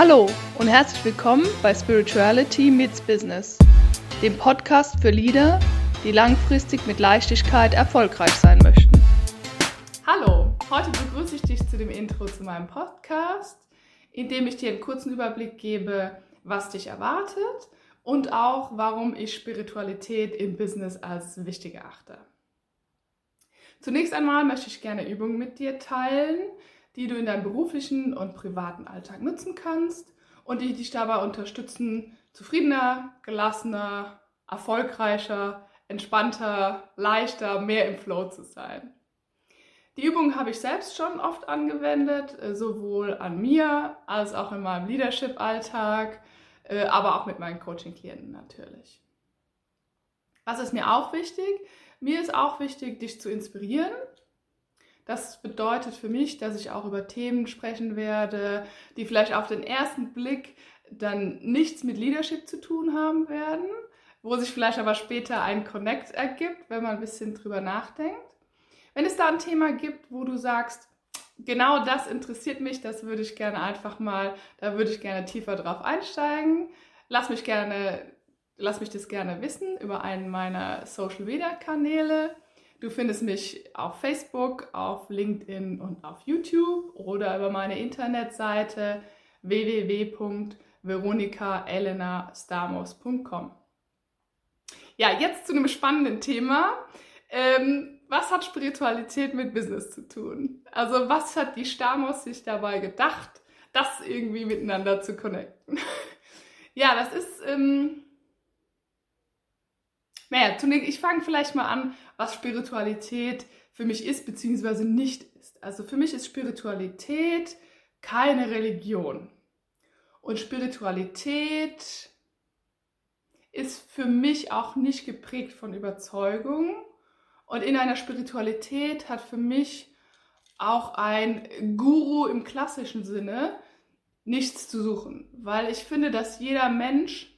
Hallo und herzlich willkommen bei Spirituality Meets Business, dem Podcast für Leader, die langfristig mit Leichtigkeit erfolgreich sein möchten. Hallo, heute begrüße ich dich zu dem Intro zu meinem Podcast, in dem ich dir einen kurzen Überblick gebe, was dich erwartet und auch, warum ich Spiritualität im Business als wichtig erachte. Zunächst einmal möchte ich gerne Übungen mit dir teilen, die du in deinem beruflichen und privaten Alltag nutzen kannst und die dich dabei unterstützen, zufriedener, gelassener, erfolgreicher, entspannter, leichter, mehr im Flow zu sein. Die Übungen habe ich selbst schon oft angewendet, äh, sowohl an mir als auch in meinem Leadership-Alltag, äh, aber auch mit meinen Coaching-Klienten natürlich. Was ist mir auch wichtig? Mir ist auch wichtig, dich zu inspirieren das bedeutet für mich, dass ich auch über Themen sprechen werde, die vielleicht auf den ersten Blick dann nichts mit Leadership zu tun haben werden, wo sich vielleicht aber später ein Connect ergibt, wenn man ein bisschen drüber nachdenkt. Wenn es da ein Thema gibt, wo du sagst, genau das interessiert mich, das würde ich gerne einfach mal, da würde ich gerne tiefer drauf einsteigen, lass mich gerne, lass mich das gerne wissen über einen meiner Social Media Kanäle. Du findest mich auf Facebook, auf LinkedIn und auf YouTube oder über meine Internetseite www.veronikaelenastamos.com. Ja, jetzt zu einem spannenden Thema. Ähm, was hat Spiritualität mit Business zu tun? Also was hat die Stamos sich dabei gedacht, das irgendwie miteinander zu connecten? ja, das ist... Ähm, naja, zunächst, ich fange vielleicht mal an, was Spiritualität für mich ist, beziehungsweise nicht ist. Also für mich ist Spiritualität keine Religion. Und Spiritualität ist für mich auch nicht geprägt von Überzeugung. Und in einer Spiritualität hat für mich auch ein Guru im klassischen Sinne nichts zu suchen, weil ich finde, dass jeder Mensch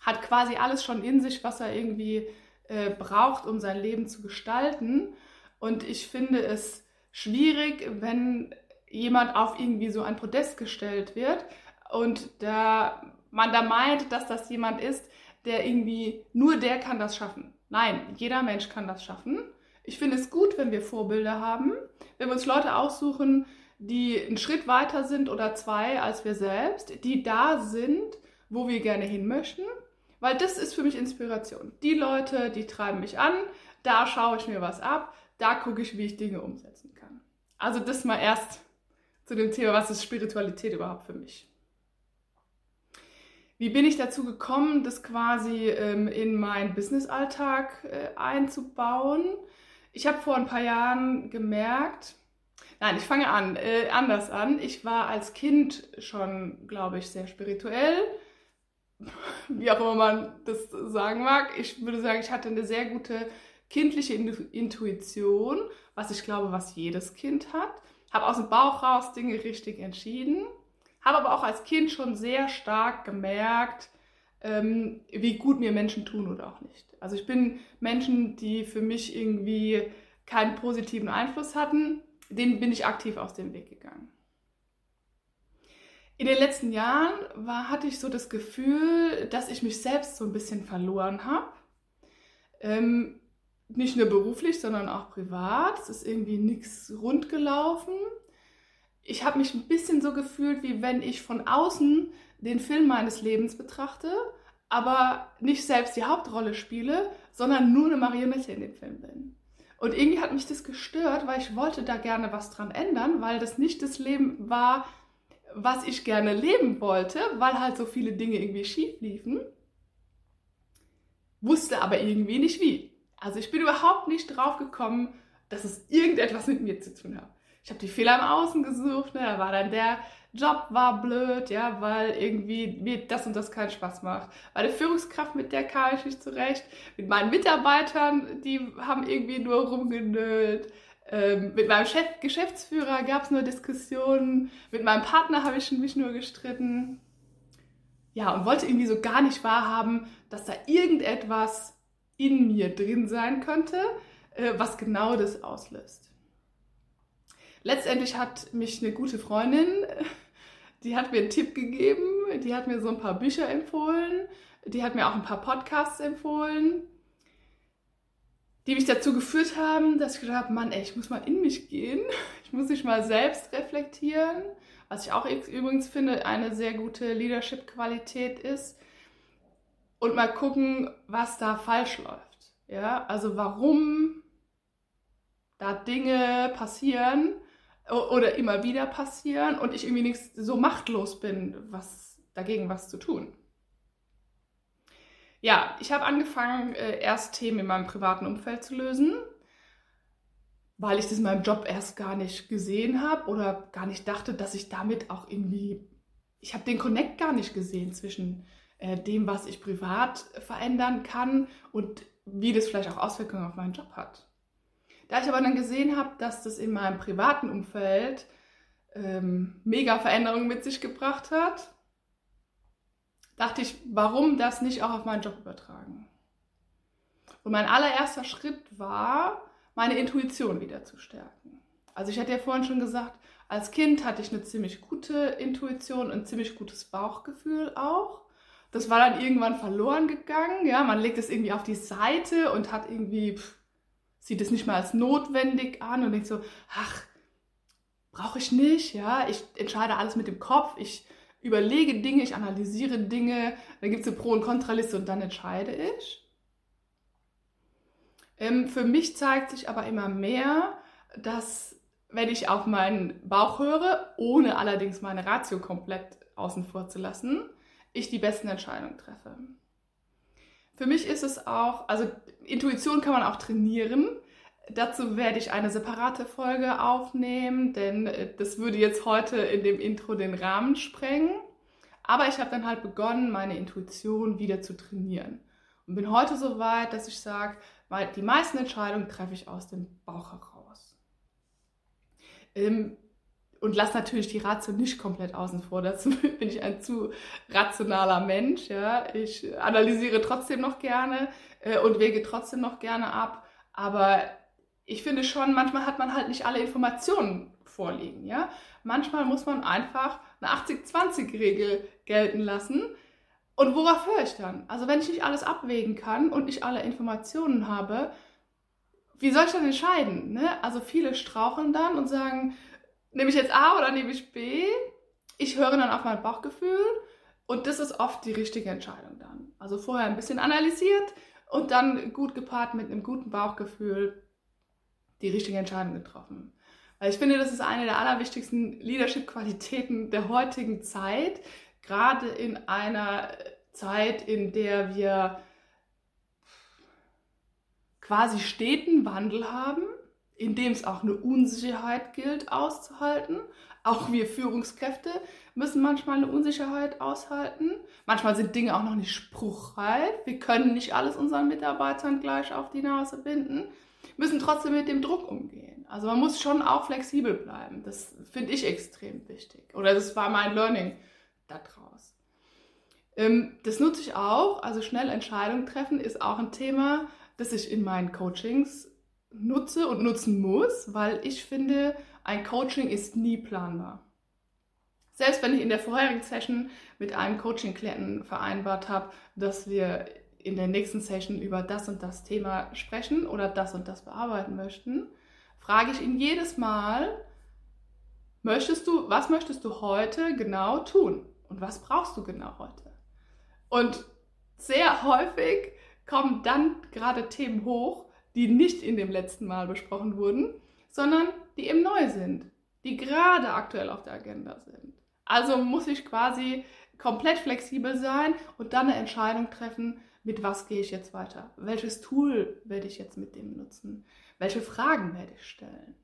hat quasi alles schon in sich, was er irgendwie äh, braucht, um sein Leben zu gestalten. Und ich finde es schwierig, wenn jemand auf irgendwie so ein Podest gestellt wird und da man da meint, dass das jemand ist, der irgendwie nur der kann das schaffen. Nein, jeder Mensch kann das schaffen. Ich finde es gut, wenn wir Vorbilder haben, wenn wir uns Leute aussuchen, die einen Schritt weiter sind oder zwei als wir selbst, die da sind, wo wir gerne hin möchten weil das ist für mich Inspiration. Die Leute, die treiben mich an, da schaue ich mir was ab, da gucke ich, wie ich Dinge umsetzen kann. Also das mal erst zu dem Thema, was ist Spiritualität überhaupt für mich? Wie bin ich dazu gekommen, das quasi ähm, in meinen Business-Alltag äh, einzubauen? Ich habe vor ein paar Jahren gemerkt, nein, ich fange an, äh, anders an. Ich war als Kind schon, glaube ich, sehr spirituell wie auch immer man das sagen mag. Ich würde sagen, ich hatte eine sehr gute kindliche Intuition, was ich glaube, was jedes Kind hat. Habe aus dem Bauch raus Dinge richtig entschieden. Habe aber auch als Kind schon sehr stark gemerkt, ähm, wie gut mir Menschen tun oder auch nicht. Also ich bin Menschen, die für mich irgendwie keinen positiven Einfluss hatten, denen bin ich aktiv aus dem Weg gegangen. In den letzten Jahren war, hatte ich so das Gefühl, dass ich mich selbst so ein bisschen verloren habe. Ähm, nicht nur beruflich, sondern auch privat. Es ist irgendwie nichts rund gelaufen. Ich habe mich ein bisschen so gefühlt, wie wenn ich von außen den Film meines Lebens betrachte, aber nicht selbst die Hauptrolle spiele, sondern nur eine Marionette in dem Film bin. Und irgendwie hat mich das gestört, weil ich wollte da gerne was dran ändern, weil das nicht das Leben war, was ich gerne leben wollte, weil halt so viele Dinge irgendwie schief liefen, wusste aber irgendwie nicht wie. Also ich bin überhaupt nicht drauf gekommen, dass es irgendetwas mit mir zu tun hat. Ich habe die Fehler im Außen gesucht, ne? da war dann der Job war blöd, ja, weil irgendwie mir das und das keinen Spaß macht. Bei der Führungskraft, mit der kam ich nicht zurecht. Mit meinen Mitarbeitern, die haben irgendwie nur rumgenölt. Ähm, mit meinem Chef, Geschäftsführer gab es nur Diskussionen. Mit meinem Partner habe ich mich nur gestritten. Ja, und wollte irgendwie so gar nicht wahrhaben, dass da irgendetwas in mir drin sein könnte, äh, was genau das auslöst. Letztendlich hat mich eine gute Freundin die hat mir einen Tipp gegeben, die hat mir so ein paar Bücher empfohlen, die hat mir auch ein paar Podcasts empfohlen, die mich dazu geführt haben, dass ich gedacht habe, Mann, ey, ich muss mal in mich gehen, ich muss mich mal selbst reflektieren, was ich auch übrigens finde, eine sehr gute Leadership-Qualität ist und mal gucken, was da falsch läuft. Ja, also warum da Dinge passieren oder immer wieder passieren und ich irgendwie nicht so machtlos bin, was dagegen was zu tun. Ja, ich habe angefangen, äh, erst Themen in meinem privaten Umfeld zu lösen, weil ich das in meinem Job erst gar nicht gesehen habe oder gar nicht dachte, dass ich damit auch irgendwie, ich habe den Connect gar nicht gesehen zwischen äh, dem, was ich privat verändern kann und wie das vielleicht auch Auswirkungen auf meinen Job hat. Da ich aber dann gesehen habe, dass das in meinem privaten Umfeld ähm, mega Veränderungen mit sich gebracht hat, dachte ich, warum das nicht auch auf meinen Job übertragen? Und mein allererster Schritt war, meine Intuition wieder zu stärken. Also ich hatte ja vorhin schon gesagt, als Kind hatte ich eine ziemlich gute Intuition und ein ziemlich gutes Bauchgefühl auch. Das war dann irgendwann verloren gegangen. Ja, man legt es irgendwie auf die Seite und hat irgendwie pff, sieht es nicht mal als notwendig an und denkt so, ach, brauche ich nicht, ja, ich entscheide alles mit dem Kopf, ich überlege Dinge, ich analysiere Dinge, dann gibt es eine Pro- und Kontraliste und dann entscheide ich. Ähm, für mich zeigt sich aber immer mehr, dass wenn ich auf meinen Bauch höre, ohne allerdings meine Ratio komplett außen vor zu lassen, ich die besten Entscheidungen treffe. Für mich ist es auch, also Intuition kann man auch trainieren. Dazu werde ich eine separate Folge aufnehmen, denn äh, das würde jetzt heute in dem Intro den Rahmen sprengen. Aber ich habe dann halt begonnen, meine Intuition wieder zu trainieren. Und bin heute so weit, dass ich sage, die meisten Entscheidungen treffe ich aus dem Bauch heraus. Ähm, und lasse natürlich die Ratio nicht komplett außen vor. Dazu bin ich ein zu rationaler Mensch. Ich analysiere trotzdem noch gerne äh, und wege trotzdem noch gerne ab. Aber ich finde schon, manchmal hat man halt nicht alle Informationen vorliegen. Ja. Manchmal muss man einfach eine 80-20-Regel gelten lassen. Und worauf höre ich dann? Also wenn ich nicht alles abwägen kann und nicht alle Informationen habe, wie soll ich dann entscheiden? Ne? Also viele straucheln dann und sagen, nehme ich jetzt A oder nehme ich B? Ich höre dann auf mein Bauchgefühl und das ist oft die richtige Entscheidung dann. Also vorher ein bisschen analysiert und dann gut gepaart mit einem guten Bauchgefühl die richtige Entscheidung getroffen. Weil ich finde, das ist eine der allerwichtigsten Leadership-Qualitäten der heutigen Zeit, gerade in einer Zeit, in der wir quasi steten Wandel haben in dem es auch eine Unsicherheit gilt auszuhalten. Auch wir Führungskräfte müssen manchmal eine Unsicherheit aushalten. Manchmal sind Dinge auch noch nicht spruchreif. Wir können nicht alles unseren Mitarbeitern gleich auf die Nase binden, müssen trotzdem mit dem Druck umgehen. Also man muss schon auch flexibel bleiben. Das finde ich extrem wichtig. Oder das war mein Learning daraus. Ähm, das nutze ich auch. Also schnell Entscheidungen treffen ist auch ein Thema, das ich in meinen Coachings nutze und nutzen muss, weil ich finde, ein Coaching ist nie planbar. Selbst wenn ich in der vorherigen Session mit einem Coaching-Klienten vereinbart habe, dass wir in der nächsten Session über das und das Thema sprechen oder das und das bearbeiten möchten, frage ich ihn jedes Mal, möchtest du, was möchtest du heute genau tun? Und was brauchst du genau heute? Und sehr häufig kommen dann gerade Themen hoch, die nicht in dem letzten Mal besprochen wurden, sondern die eben neu sind, die gerade aktuell auf der Agenda sind. Also muss ich quasi komplett flexibel sein und dann eine Entscheidung treffen, mit was gehe ich jetzt weiter? Welches Tool werde ich jetzt mit dem nutzen? Welche Fragen werde ich stellen?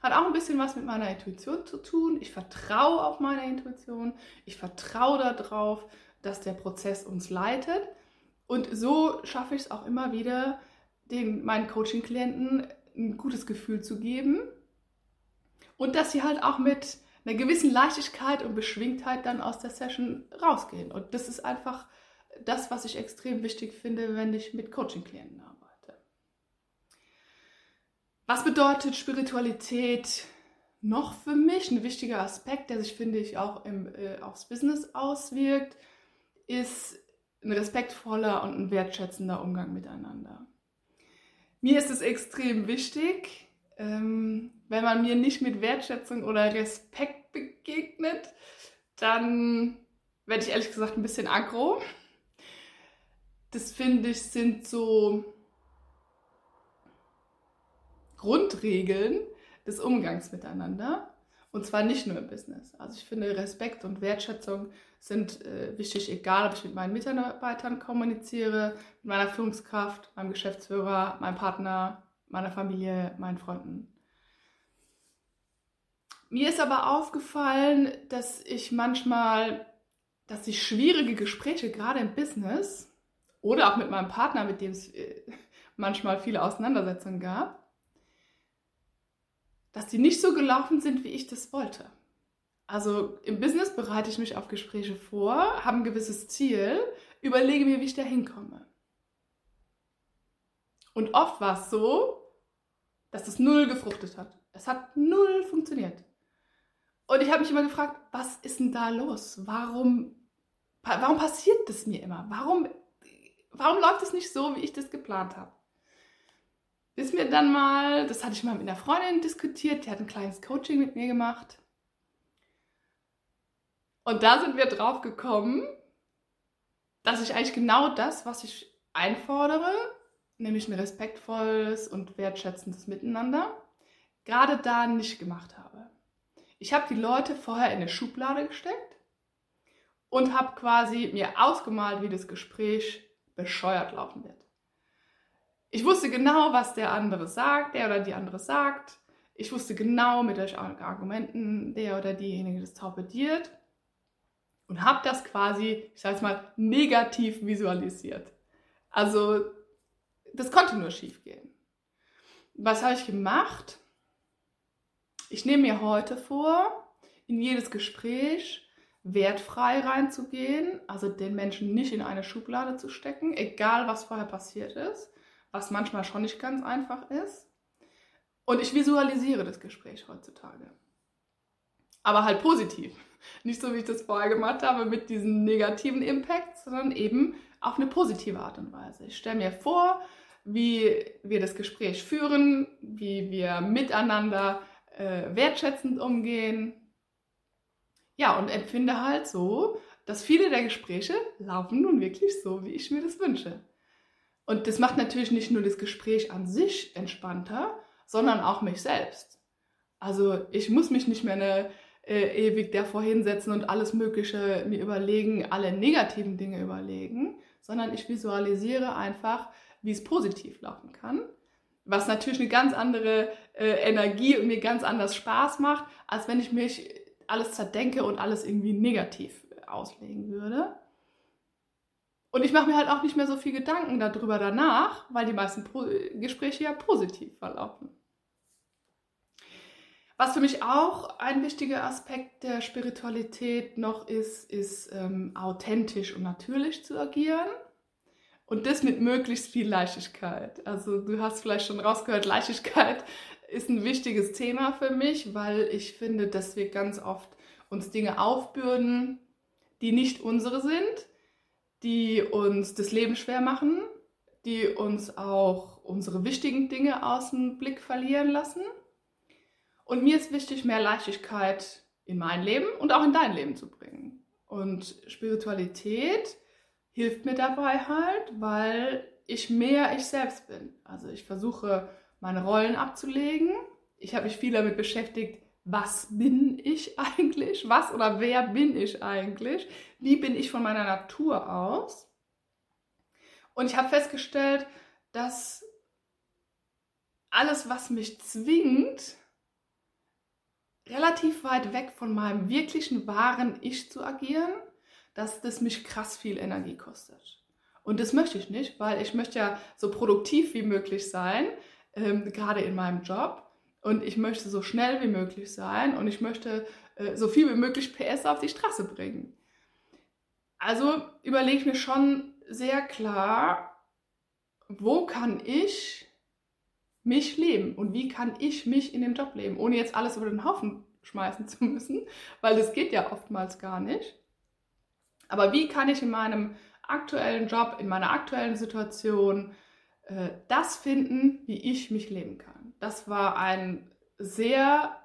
Hat auch ein bisschen was mit meiner Intuition zu tun. Ich vertraue auf meine Intuition. Ich vertraue darauf, dass der Prozess uns leitet. Und so schaffe ich es auch immer wieder, den, meinen Coaching-Klienten ein gutes Gefühl zu geben und dass sie halt auch mit einer gewissen Leichtigkeit und Beschwingtheit dann aus der Session rausgehen. Und das ist einfach das, was ich extrem wichtig finde, wenn ich mit Coaching-Klienten arbeite. Was bedeutet Spiritualität noch für mich ein wichtiger Aspekt, der sich, finde ich, auch im, äh, aufs Business auswirkt, ist ein respektvoller und ein wertschätzender Umgang miteinander. Mir ist es extrem wichtig, ähm, wenn man mir nicht mit Wertschätzung oder Respekt begegnet, dann werde ich ehrlich gesagt ein bisschen aggro. Das finde ich sind so Grundregeln des Umgangs miteinander. Und zwar nicht nur im Business. Also ich finde, Respekt und Wertschätzung sind äh, wichtig, egal ob ich mit meinen Mitarbeitern kommuniziere, mit meiner Führungskraft, meinem Geschäftsführer, meinem Partner, meiner Familie, meinen Freunden. Mir ist aber aufgefallen, dass ich manchmal, dass ich schwierige Gespräche, gerade im Business oder auch mit meinem Partner, mit dem es äh, manchmal viele Auseinandersetzungen gab, dass die nicht so gelaufen sind, wie ich das wollte. Also im Business bereite ich mich auf Gespräche vor, habe ein gewisses Ziel, überlege mir, wie ich da hinkomme. Und oft war es so, dass es null gefruchtet hat. Es hat null funktioniert. Und ich habe mich immer gefragt, was ist denn da los? Warum, warum passiert das mir immer? Warum, warum läuft es nicht so, wie ich das geplant habe? Bis mir dann mal, das hatte ich mal mit einer Freundin diskutiert, die hat ein kleines Coaching mit mir gemacht. Und da sind wir drauf gekommen, dass ich eigentlich genau das, was ich einfordere, nämlich ein respektvolles und wertschätzendes Miteinander, gerade da nicht gemacht habe. Ich habe die Leute vorher in eine Schublade gesteckt und habe quasi mir ausgemalt, wie das Gespräch bescheuert laufen wird. Ich wusste genau, was der andere sagt, der oder die andere sagt. Ich wusste genau, mit welchen Argumenten der oder diejenige das torpediert und habe das quasi, ich sage jetzt mal, negativ visualisiert. Also das konnte nur schief gehen. Was habe ich gemacht? Ich nehme mir heute vor, in jedes Gespräch wertfrei reinzugehen, also den Menschen nicht in eine Schublade zu stecken, egal was vorher passiert ist, was manchmal schon nicht ganz einfach ist. Und ich visualisiere das Gespräch heutzutage. Aber halt positiv. Nicht so, wie ich das vorher gemacht habe, mit diesen negativen Impacts, sondern eben auf eine positive Art und Weise. Ich stelle mir vor, wie wir das Gespräch führen, wie wir miteinander äh, wertschätzend umgehen. Ja, und empfinde halt so, dass viele der Gespräche laufen nun wirklich so, wie ich mir das wünsche. Und das macht natürlich nicht nur das Gespräch an sich entspannter, sondern auch mich selbst. Also ich muss mich nicht mehr eine, äh, ewig davor hinsetzen und alles Mögliche mir überlegen, alle negativen Dinge überlegen, sondern ich visualisiere einfach, wie es positiv laufen kann. Was natürlich eine ganz andere äh, Energie und mir ganz anders Spaß macht, als wenn ich mich alles zerdenke und alles irgendwie negativ auslegen würde. Und ich mache mir halt auch nicht mehr so viel Gedanken darüber danach, weil die meisten Pro Gespräche ja positiv verlaufen. Was für mich auch ein wichtiger Aspekt der Spiritualität noch ist, ist ähm, authentisch und natürlich zu agieren. Und das mit möglichst viel Leichtigkeit. Also du hast vielleicht schon rausgehört, Leichtigkeit ist ein wichtiges Thema für mich, weil ich finde, dass wir ganz oft uns Dinge aufbürden, die nicht unsere sind die uns das Leben schwer machen, die uns auch unsere wichtigen Dinge aus dem Blick verlieren lassen. Und mir ist wichtig, mehr Leichtigkeit in mein Leben und auch in dein Leben zu bringen. Und Spiritualität hilft mir dabei halt, weil ich mehr ich selbst bin. Also ich versuche, meine Rollen abzulegen. Ich habe mich viel damit beschäftigt, was bin ich eigentlich? Was oder wer bin ich eigentlich? Wie bin ich von meiner Natur aus? Und ich habe festgestellt, dass alles, was mich zwingt, relativ weit weg von meinem wirklichen wahren Ich zu agieren, dass das mich krass viel Energie kostet. Und das möchte ich nicht, weil ich möchte ja so produktiv wie möglich sein, ähm, gerade in meinem Job und ich möchte so schnell wie möglich sein und ich möchte äh, so viel wie möglich PS auf die Straße bringen. Also überlege ich mir schon sehr klar, wo kann ich mich leben und wie kann ich mich in dem Job leben, ohne jetzt alles über den Haufen schmeißen zu müssen, weil das geht ja oftmals gar nicht. Aber wie kann ich in meinem aktuellen Job, in meiner aktuellen Situation äh, das finden, wie ich mich leben kann? Das war ein sehr,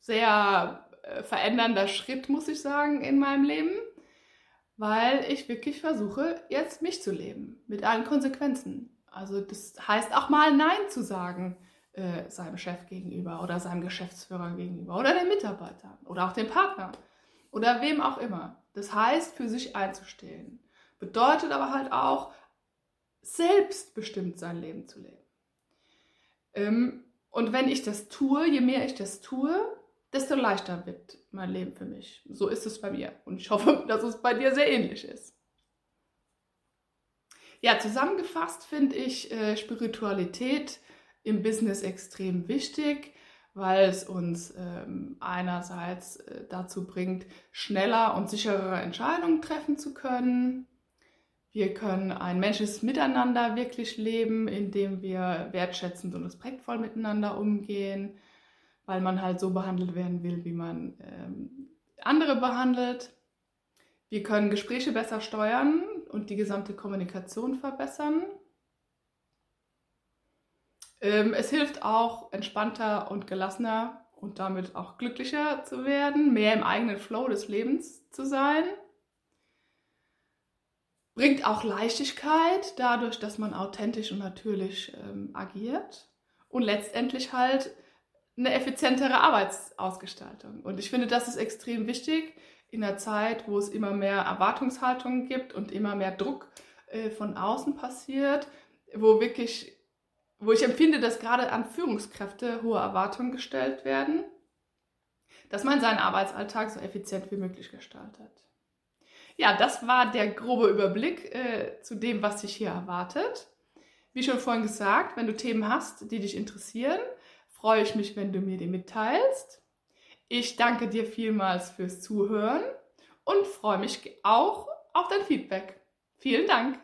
sehr äh, verändernder Schritt, muss ich sagen, in meinem Leben, weil ich wirklich versuche, jetzt mich zu leben, mit allen Konsequenzen. Also das heißt auch mal Nein zu sagen äh, seinem Chef gegenüber oder seinem Geschäftsführer gegenüber oder den Mitarbeitern oder auch dem Partner oder wem auch immer. Das heißt, für sich einzustehen. Bedeutet aber halt auch, selbstbestimmt sein Leben zu leben. Ähm, und wenn ich das tue, je mehr ich das tue, desto leichter wird mein Leben für mich. So ist es bei mir. Und ich hoffe, dass es bei dir sehr ähnlich ist. Ja, zusammengefasst finde ich äh, Spiritualität im Business extrem wichtig, weil es uns ähm, einerseits äh, dazu bringt, schneller und sicherere Entscheidungen treffen zu können. Wir können ein menschliches Miteinander wirklich leben, indem wir wertschätzend und respektvoll miteinander umgehen, weil man halt so behandelt werden will, wie man ähm, andere behandelt. Wir können Gespräche besser steuern und die gesamte Kommunikation verbessern. Ähm, es hilft auch, entspannter und gelassener und damit auch glücklicher zu werden, mehr im eigenen Flow des Lebens zu sein. Bringt auch Leichtigkeit dadurch, dass man authentisch und natürlich ähm, agiert. Und letztendlich halt eine effizientere Arbeitsausgestaltung. Und ich finde, das ist extrem wichtig in einer Zeit, wo es immer mehr Erwartungshaltungen gibt und immer mehr Druck äh, von außen passiert, wo wirklich, wo ich empfinde, dass gerade an Führungskräfte hohe Erwartungen gestellt werden, dass man seinen Arbeitsalltag so effizient wie möglich gestaltet. Ja, das war der grobe Überblick äh, zu dem, was sich hier erwartet. Wie schon vorhin gesagt, wenn du Themen hast, die dich interessieren, freue ich mich, wenn du mir die mitteilst. Ich danke dir vielmals fürs Zuhören und freue mich auch auf dein Feedback. Vielen Dank.